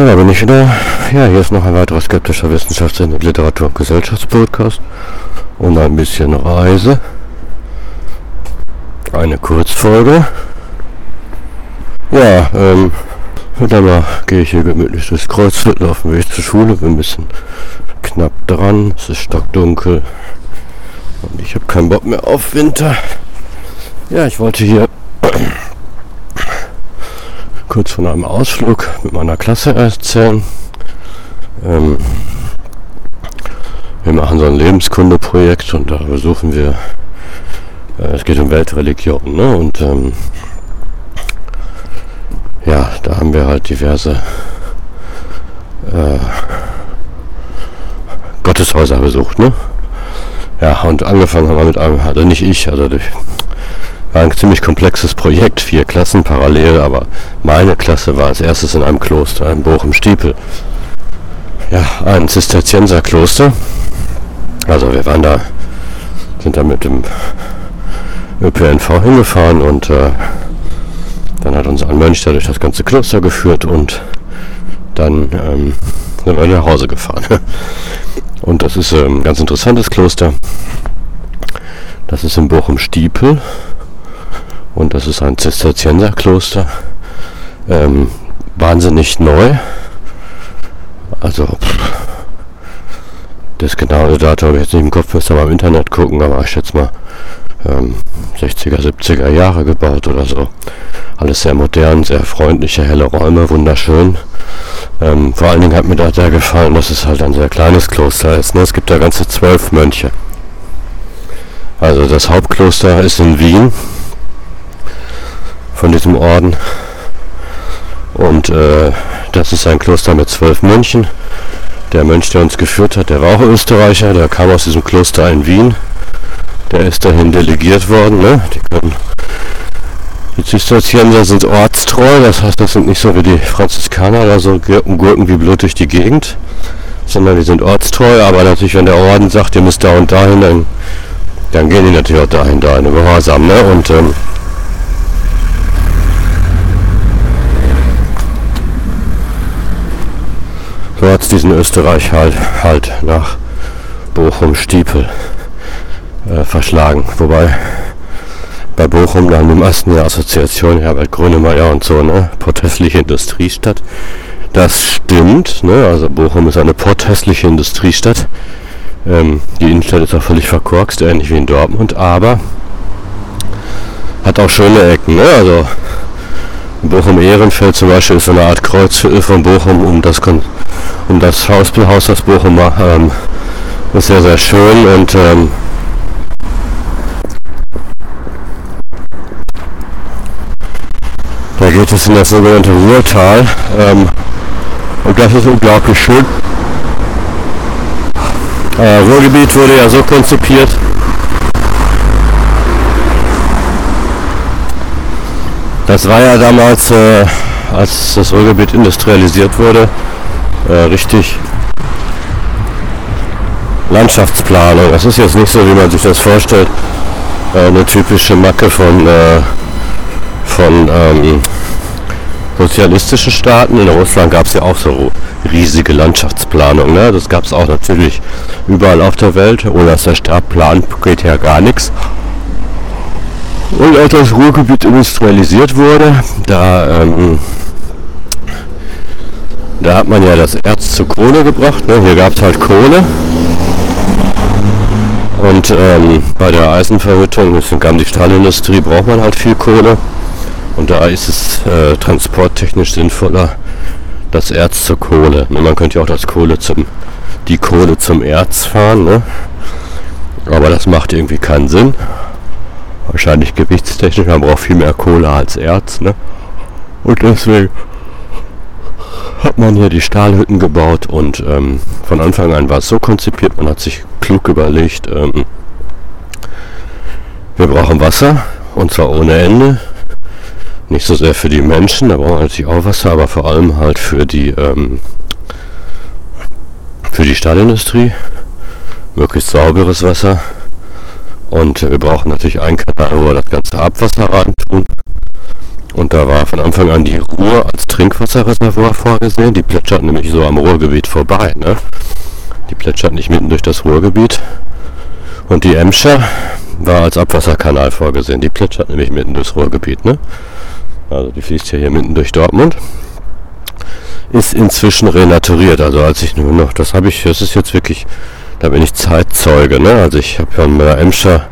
So, da bin ich wieder. Ja, hier ist noch ein weiterer skeptischer Wissenschafts- und Literatur- und Gesellschaftspodcast und ein bisschen Reise. Eine Kurzfolge. Ja, ähm, dann gehe ich hier gemütlich durchs Kreuzviertel auf dem Weg zur Schule. Bin ein bisschen knapp dran. Es ist stockdunkel. Und ich habe keinen Bock mehr auf Winter. Ja, ich wollte hier kurz von einem Ausflug mit meiner Klasse erzählen. Ähm, wir machen so ein Lebenskundeprojekt und da besuchen wir, äh, es geht um Weltreligion, ne? Und ähm, ja, da haben wir halt diverse äh, Gotteshäuser besucht, ne? Ja, und angefangen haben wir mit einem, also nicht ich, also war ein ziemlich komplexes Projekt, vier Klassen parallel, aber meine Klasse war als erstes in einem Kloster, in Bochum-Stiepel. Ja, ein Zisterzienserkloster. Also wir waren da, sind da mit dem ÖPNV hingefahren und äh, dann hat uns ein Mönch da durch das ganze Kloster geführt und dann ähm, sind wir nach Hause gefahren. Und das ist ähm, ein ganz interessantes Kloster. Das ist in Bochum-Stiepel und das ist ein Zisterzienserkloster. Ähm, wahnsinnig neu. Also pff, das genaue Datum habe ich jetzt nicht im Kopf, müsste mal im Internet gucken, aber ich schätze mal ähm, 60er, 70er Jahre gebaut oder so. Alles sehr modern, sehr freundliche, helle Räume, wunderschön. Ähm, vor allen Dingen hat mir da sehr gefallen, dass es halt ein sehr kleines Kloster ist. Ne? Es gibt da ganze zwölf Mönche. Also das Hauptkloster ist in Wien von diesem Orden. Und äh, das ist ein Kloster mit zwölf Mönchen. Der Mönch, der uns geführt hat, der war auch Österreicher, der kam aus diesem Kloster in Wien. Der ist dahin delegiert worden. Ne? Die, können, die Zisterzienser sind ortstreu, das heißt, das sind nicht so wie die Franziskaner oder so gurken wie Blut durch die Gegend, sondern die sind ortstreu. Aber natürlich, wenn der Orden sagt, ihr müsst da und dahin, dann, dann gehen die natürlich auch dahin, da in Gehorsam. Ne? Und ähm, So hat es diesen Österreich halt, halt nach Bochum-Stiepel äh, verschlagen. Wobei bei Bochum dann im ersten Jahr Assoziation Herbert Grönemeyer und so, ne? Porthässliche Industriestadt. Das stimmt, ne? Also Bochum ist eine porthässliche Industriestadt. Ähm, die Innenstadt ist auch völlig verkorkst, ähnlich wie in Dortmund, aber hat auch schöne Ecken, ne? Also Bochum-Ehrenfeld zum Beispiel ist so eine Art Kreuzviertel von Bochum um das um das Schauspielhaus, das Bochum ähm, ist sehr, sehr schön und ähm, da geht es in das sogenannte Ruhrtal ähm, und das ist unglaublich schön. Äh, Ruhrgebiet wurde ja so konzipiert, das war ja damals, äh, als das Ruhrgebiet industrialisiert wurde, äh, richtig Landschaftsplanung. Das ist jetzt nicht so, wie man sich das vorstellt, äh, eine typische Macke von, äh, von ähm, sozialistischen Staaten. In Russland gab es ja auch so riesige Landschaftsplanung. Ne? Das gab es auch natürlich überall auf der Welt. Ohne dass der Staat plant, geht ja gar nichts. Und als das Ruhrgebiet industrialisiert wurde, da ähm, da hat man ja das Erz zur Kohle gebracht. Ne? Hier gab es halt Kohle. Und ähm, bei der Eisenverhüttung, deswegen kam die Stahlindustrie, braucht man halt viel Kohle. Und da ist es äh, transporttechnisch sinnvoller, das Erz zur Kohle. Ne? Man könnte ja auch das Kohle zum, die Kohle zum Erz fahren. Ne? Aber das macht irgendwie keinen Sinn. Wahrscheinlich gewichtstechnisch, man braucht viel mehr Kohle als Erz. Ne? Und deswegen hat man hier die Stahlhütten gebaut und ähm, von Anfang an war es so konzipiert, man hat sich klug überlegt, ähm, wir brauchen Wasser und zwar ohne Ende. Nicht so sehr für die Menschen, da brauchen wir natürlich auch Wasser, aber vor allem halt für die ähm, für die Stahlindustrie. Möglichst sauberes Wasser. Und wir brauchen natürlich einen Kanal, wo wir das ganze Abwasser rein tun. Und da war von Anfang an die Ruhr als Trinkwasserreservoir vorgesehen. Die plätschert nämlich so am Ruhrgebiet vorbei. Ne? Die plätschert nicht mitten durch das Ruhrgebiet. Und die Emscher war als Abwasserkanal vorgesehen. Die plätschert nämlich mitten durchs Ruhrgebiet. Ne? Also die fließt ja hier mitten durch Dortmund. Ist inzwischen renaturiert. Also als ich nur noch, das habe ich, das ist jetzt wirklich, da bin ich Zeitzeuge. Ne? Also ich habe ja in Emscher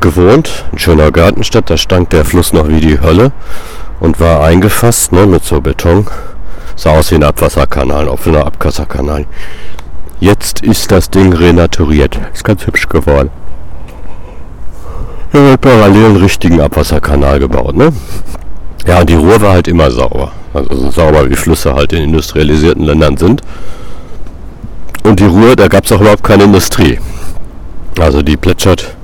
gewohnt, in schöner Gartenstadt, da stank der Fluss noch wie die Hölle und war eingefasst ne, mit so Beton. Sah aus wie ein Abwasserkanal, offener Abwasserkanal. Jetzt ist das Ding renaturiert. Ist ganz hübsch geworden. Da wird parallel einen richtigen Abwasserkanal gebaut, ne? Ja, und die Ruhr war halt immer sauber. Also so sauber wie Flüsse halt in industrialisierten Ländern sind. Und die Ruhr, da gab es auch überhaupt keine Industrie. Also die plätschert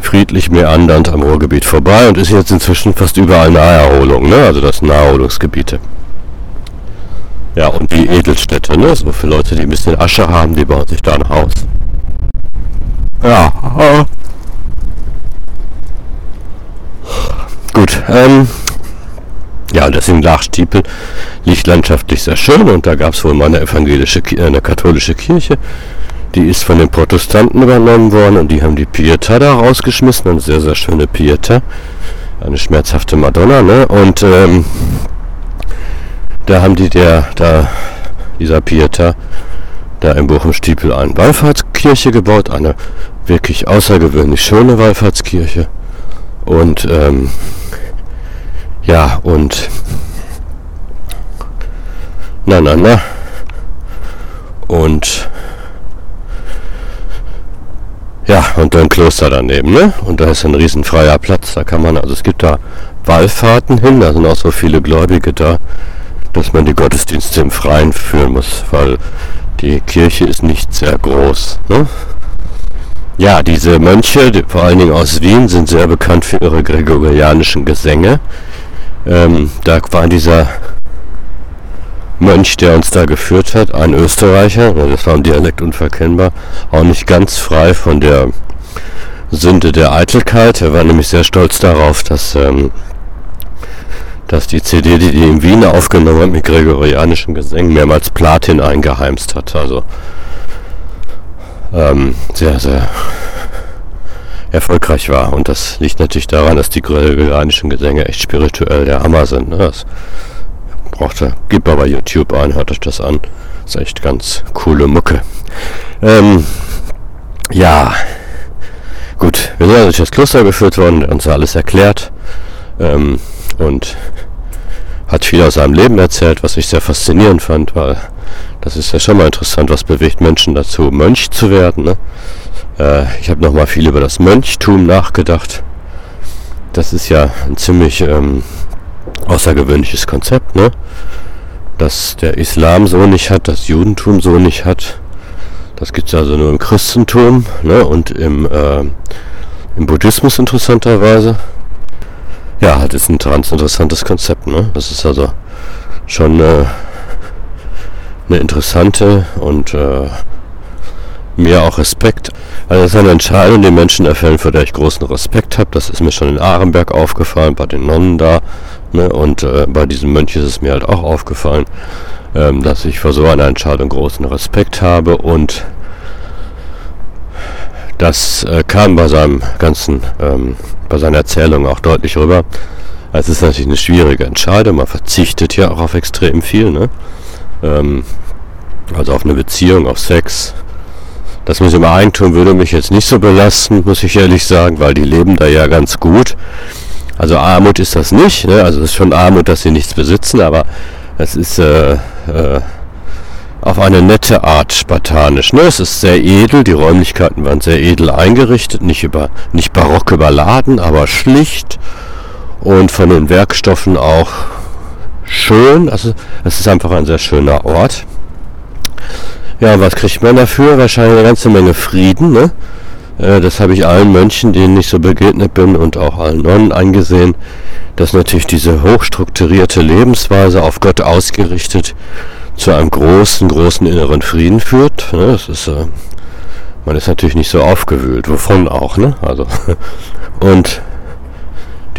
friedlich meandernd am Ruhrgebiet vorbei und ist jetzt inzwischen fast überall Naherholung, ne? Also das Naherholungsgebiete. Ja, und die Edelstädte, ne? So für Leute, die ein bisschen Asche haben, die bauen sich da ein Haus. Ja. Gut, ähm, ja, deswegen lag Stiepel, liegt landschaftlich sehr schön und da gab es wohl mal eine evangelische, äh, eine katholische Kirche. Die ist von den Protestanten übernommen worden und die haben die Pieta da rausgeschmissen. Eine sehr, sehr schöne Pieta. Eine schmerzhafte Madonna, ne? Und ähm, da haben die der, da, dieser Pieta, da im Bochum-Stiepel eine Wallfahrtskirche gebaut. Eine wirklich außergewöhnlich schöne Wallfahrtskirche. Und ähm, ja, und na na na. Und ja, und dann Kloster daneben, ne? Und da ist ein riesenfreier Platz. Da kann man, also es gibt da Wallfahrten hin, da sind auch so viele Gläubige da, dass man die Gottesdienste im Freien führen muss, weil die Kirche ist nicht sehr groß. Ne? Ja, diese Mönche, die, vor allen Dingen aus Wien, sind sehr bekannt für ihre gregorianischen Gesänge. Ähm, da war dieser Mönch, der uns da geführt hat, ein Österreicher, das war im Dialekt unverkennbar, auch nicht ganz frei von der Sünde der Eitelkeit. Er war nämlich sehr stolz darauf, dass, ähm, dass die CD, die die in Wien aufgenommen hat mit gregorianischen Gesängen, mehrmals Platin eingeheimst hat. Also ähm, sehr, sehr erfolgreich war. Und das liegt natürlich daran, dass die gregorianischen Gesänge echt spirituell der Hammer sind. Ne? Das braucht er. Gebt mal YouTube ein, hört euch das an. ist echt ganz coole Mucke. Ähm, ja, gut. Wir sind durch das Kloster geführt worden, uns alles erklärt. Ähm, und hat viel aus seinem Leben erzählt, was ich sehr faszinierend fand, weil das ist ja schon mal interessant, was bewegt Menschen dazu, Mönch zu werden. Ne? Äh, ich habe nochmal viel über das Mönchtum nachgedacht. Das ist ja ein ziemlich ähm, außergewöhnliches Konzept, ne? dass der Islam so nicht hat, das Judentum so nicht hat. Das gibt es also nur im Christentum ne? und im, äh, im Buddhismus interessanterweise. Ja, das ist ein ganz interessantes Konzept. Ne? Das ist also schon äh, eine interessante und äh, mir auch Respekt. Also das ist eine Entscheidung, die Menschen erfüllen, vor der ich großen Respekt habe. Das ist mir schon in Arenberg aufgefallen, bei den Nonnen da. Ne? Und äh, bei diesem Mönch ist es mir halt auch aufgefallen, ähm, dass ich vor so einer Entscheidung großen Respekt habe und das äh, kam bei seinem ganzen, ähm, bei seiner Erzählung auch deutlich rüber. Es ist natürlich eine schwierige Entscheidung, man verzichtet ja auch auf extrem viel, ne? Ähm, also auf eine Beziehung, auf Sex. Das mit dem Eigentum würde mich jetzt nicht so belasten, muss ich ehrlich sagen, weil die leben da ja ganz gut. Also Armut ist das nicht, ne? also es ist schon Armut, dass sie nichts besitzen, aber es ist äh, äh, auf eine nette Art spartanisch. Ne? Es ist sehr edel, die Räumlichkeiten waren sehr edel eingerichtet, nicht, über, nicht barock überladen, aber schlicht und von den Werkstoffen auch schön. Also es ist einfach ein sehr schöner Ort. Ja, was kriegt man dafür? Wahrscheinlich eine ganze Menge Frieden. Ne? Äh, das habe ich allen Mönchen, denen ich so begegnet bin und auch allen Nonnen angesehen, dass natürlich diese hochstrukturierte Lebensweise auf Gott ausgerichtet zu einem großen, großen inneren Frieden führt. Ne? Das ist, äh, man ist natürlich nicht so aufgewühlt, wovon auch. Ne? Also, und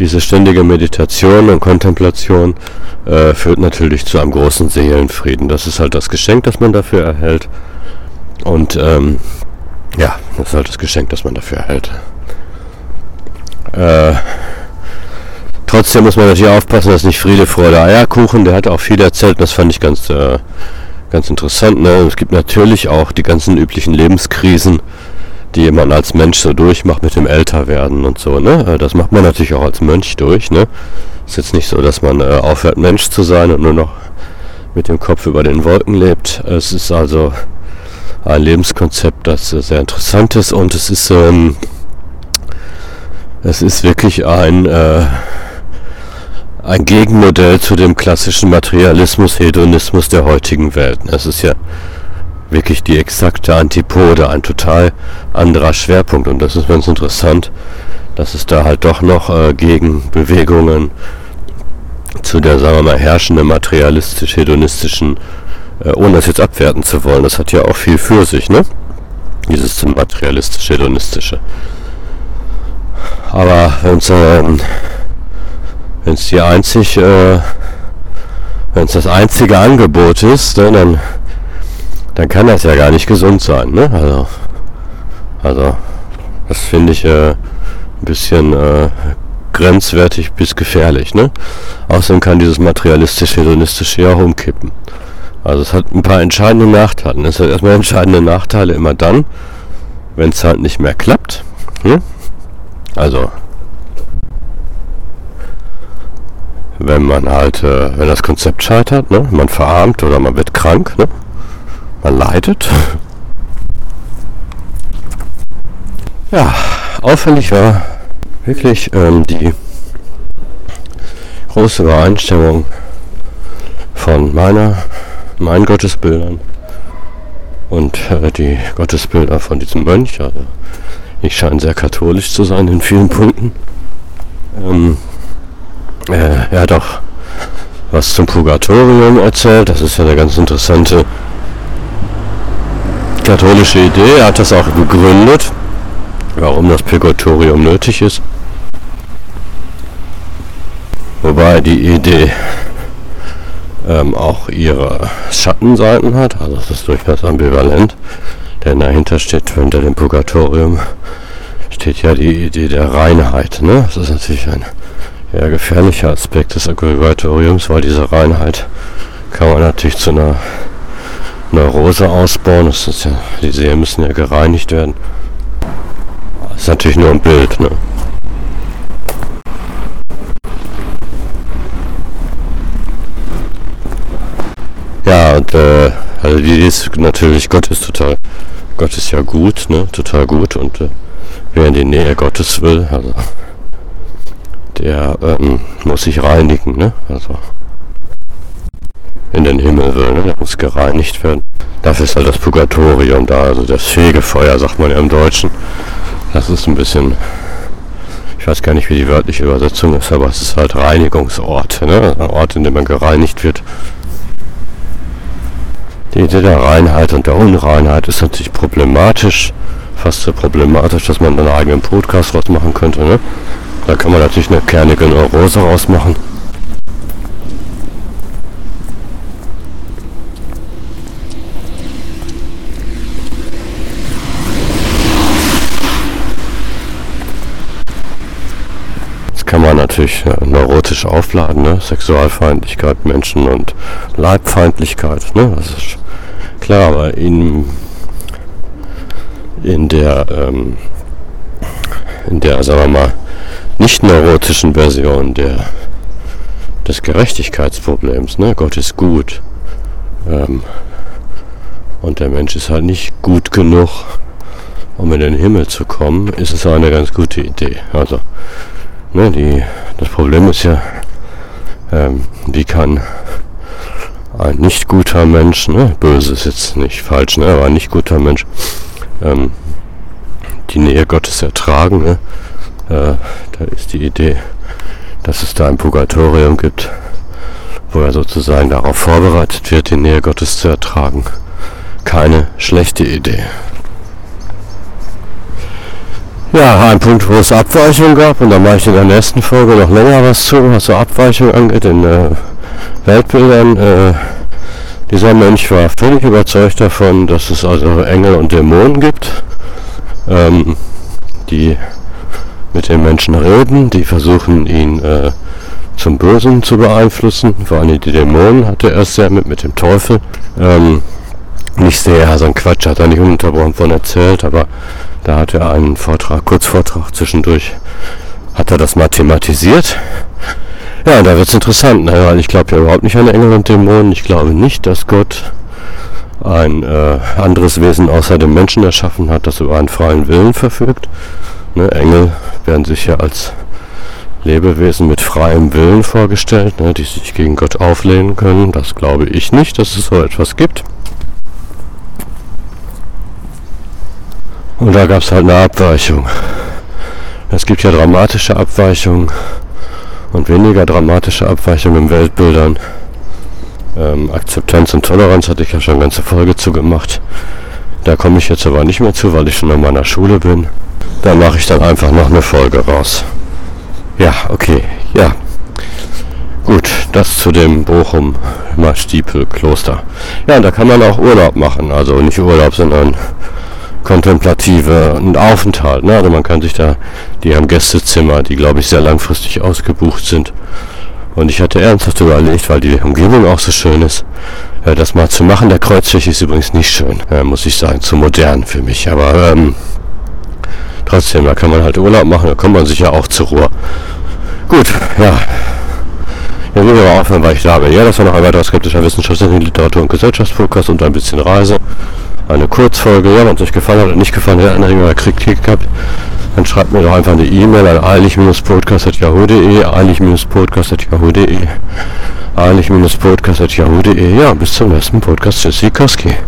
diese ständige Meditation und Kontemplation äh, führt natürlich zu einem großen Seelenfrieden. Das ist halt das Geschenk, das man dafür erhält. Und ähm, ja, das ist halt das Geschenk, das man dafür erhält. Äh, trotzdem muss man natürlich aufpassen, dass nicht Friede, Freude, Eierkuchen, der hat auch viel erzählt, das fand ich ganz, äh, ganz interessant. Ne? Es gibt natürlich auch die ganzen üblichen Lebenskrisen, die man als Mensch so durchmacht mit dem Älterwerden und so. Ne? Äh, das macht man natürlich auch als Mönch durch. Ne? Ist jetzt nicht so, dass man äh, aufhört, Mensch zu sein und nur noch mit dem Kopf über den Wolken lebt. Es ist also ein Lebenskonzept, das äh, sehr interessant ist und es ist, ähm, es ist wirklich ein, äh, ein Gegenmodell zu dem klassischen Materialismus, Hedonismus der heutigen Welt. Es ist ja wirklich die exakte Antipode, ein total anderer Schwerpunkt. Und das ist ganz interessant, dass es da halt doch noch äh, Gegenbewegungen zu der, sagen wir mal, herrschenden materialistisch-hedonistischen, äh, ohne das jetzt abwerten zu wollen, das hat ja auch viel für sich, ne? Dieses materialistisch-hedonistische. Aber wenn es ähm, wenn's die einzig, äh, wenn es das einzige Angebot ist, ne, dann dann kann das ja gar nicht gesund sein. Ne? Also, also das finde ich äh, ein bisschen äh, grenzwertig bis gefährlich. Ne? Außerdem kann dieses materialistisch-hedonistische ja auch umkippen. Also es hat ein paar entscheidende Nachteile. Es hat erstmal entscheidende Nachteile immer dann, wenn es halt nicht mehr klappt. Hm? Also wenn man halt, äh, wenn das Konzept scheitert, ne? man verarmt oder man wird krank, ne? Man leidet. Ja, auffällig war wirklich ähm, die große Übereinstimmung von meiner, meinen Gottesbildern und äh, die Gottesbilder von diesem Mönch. Also ich scheine sehr katholisch zu sein in vielen Punkten. Ähm, äh, er hat auch was zum Purgatorium erzählt. Das ist ja eine ganz interessante katholische Idee. Er hat das auch begründet, warum das Purgatorium nötig ist. Wobei die Idee ähm, auch ihre Schattenseiten hat. Also es ist durchaus ambivalent. Denn dahinter steht, hinter dem Purgatorium steht ja die Idee der Reinheit. Ne? Das ist natürlich ein eher gefährlicher Aspekt des Purgatoriums, weil diese Reinheit kann man natürlich zu einer Neurose ausbauen. Das ist ja, die Seelen müssen ja gereinigt werden. Das ist natürlich nur ein Bild, ne? Ja, und äh, also die Idee ist natürlich, Gott ist total, Gott ist ja gut, ne? Total gut und äh, wer in die Nähe Gottes will, also der ähm, muss sich reinigen, ne? Also in den Himmel will. Ne? Muss gereinigt werden. Dafür ist halt das Purgatorium da, also das Fegefeuer, sagt man ja im Deutschen. Das ist ein bisschen, ich weiß gar nicht, wie die wörtliche Übersetzung ist, aber es ist halt Reinigungsort, ne? ein Ort, in dem man gereinigt wird. Die Idee der Reinheit und der Unreinheit ist natürlich problematisch, fast so problematisch, dass man einen eigenen Podcast rausmachen könnte. Ne? Da kann man natürlich eine kernige Neurose rausmachen. Kann man natürlich äh, neurotisch aufladen, ne? Sexualfeindlichkeit, Menschen- und Leibfeindlichkeit, ne? Das ist klar, aber in, in der, ähm, in der, sagen wir mal, nicht neurotischen Version der, des Gerechtigkeitsproblems, ne? Gott ist gut. Ähm, und der Mensch ist halt nicht gut genug, um in den Himmel zu kommen, ist es eine ganz gute Idee. Also Ne, die, das Problem ist ja, ähm, wie kann ein nicht guter Mensch, ne, böse ist jetzt nicht falsch, ne, aber ein nicht guter Mensch, ähm, die Nähe Gottes ertragen. Ne? Äh, da ist die Idee, dass es da ein Purgatorium gibt, wo er sozusagen darauf vorbereitet wird, die Nähe Gottes zu ertragen. Keine schlechte Idee. Ja, ein Punkt, wo es Abweichungen gab, und da mache ich in der nächsten Folge noch länger was zu, was so Abweichungen angeht, in äh, Weltbildern. Äh, dieser Mönch war völlig überzeugt davon, dass es also Engel und Dämonen gibt, ähm, die mit den Menschen reden, die versuchen ihn äh, zum Bösen zu beeinflussen. Vor allem die Dämonen hatte er sehr mit, mit dem Teufel. Ähm, nicht sehr, so ein Quatsch hat er nicht ununterbrochen von erzählt, aber da hat er einen Vortrag, Kurzvortrag zwischendurch, hat er das mathematisiert. Ja, da wird es interessant, ne? weil ich glaube ja überhaupt nicht an Engel und Dämonen. Ich glaube nicht, dass Gott ein äh, anderes Wesen außer dem Menschen erschaffen hat, das über einen freien Willen verfügt. Ne? Engel werden sich ja als Lebewesen mit freiem Willen vorgestellt, ne? die sich gegen Gott auflehnen können. Das glaube ich nicht, dass es so etwas gibt. Und da gab es halt eine Abweichung. Es gibt ja dramatische Abweichungen und weniger dramatische Abweichungen in Weltbildern. Ähm, Akzeptanz und Toleranz hatte ich ja schon eine ganze Folge zugemacht. Da komme ich jetzt aber nicht mehr zu, weil ich schon an meiner Schule bin. Da mache ich dann einfach noch eine Folge raus. Ja, okay, ja. Gut, das zu dem Bochum Stiepel Kloster. Ja, da kann man auch Urlaub machen. Also nicht Urlaub, sondern kontemplative Aufenthalt. Ne? Also man kann sich da, die haben Gästezimmer, die glaube ich sehr langfristig ausgebucht sind. Und ich hatte ernsthaft überlegt, weil die Umgebung auch so schön ist, äh, das mal zu machen. Der Kreuzweg ist übrigens nicht schön, äh, muss ich sagen, zu modern für mich. Aber ähm, trotzdem, da kann man halt Urlaub machen, da kommt man sicher auch zur Ruhe. Gut, ja. Will ich aber aufhören, weil ich da bin. Ja, das war noch ein weiterer skeptischer Wissenschafts-, Literatur- und Gesellschaftspodcast und ein bisschen Reise eine Kurzfolge. Ja, wenn es euch gefallen hat oder nicht gefallen hat, Anregungen oder Kritik habt, dann schreibt mir doch einfach eine E-Mail an eilig-podcast.yahoo.de, eilig-podcast.yahoo.de, eilig-podcast.yahoo.de. Ja, bis zum nächsten Podcast. Tschüss, Koski.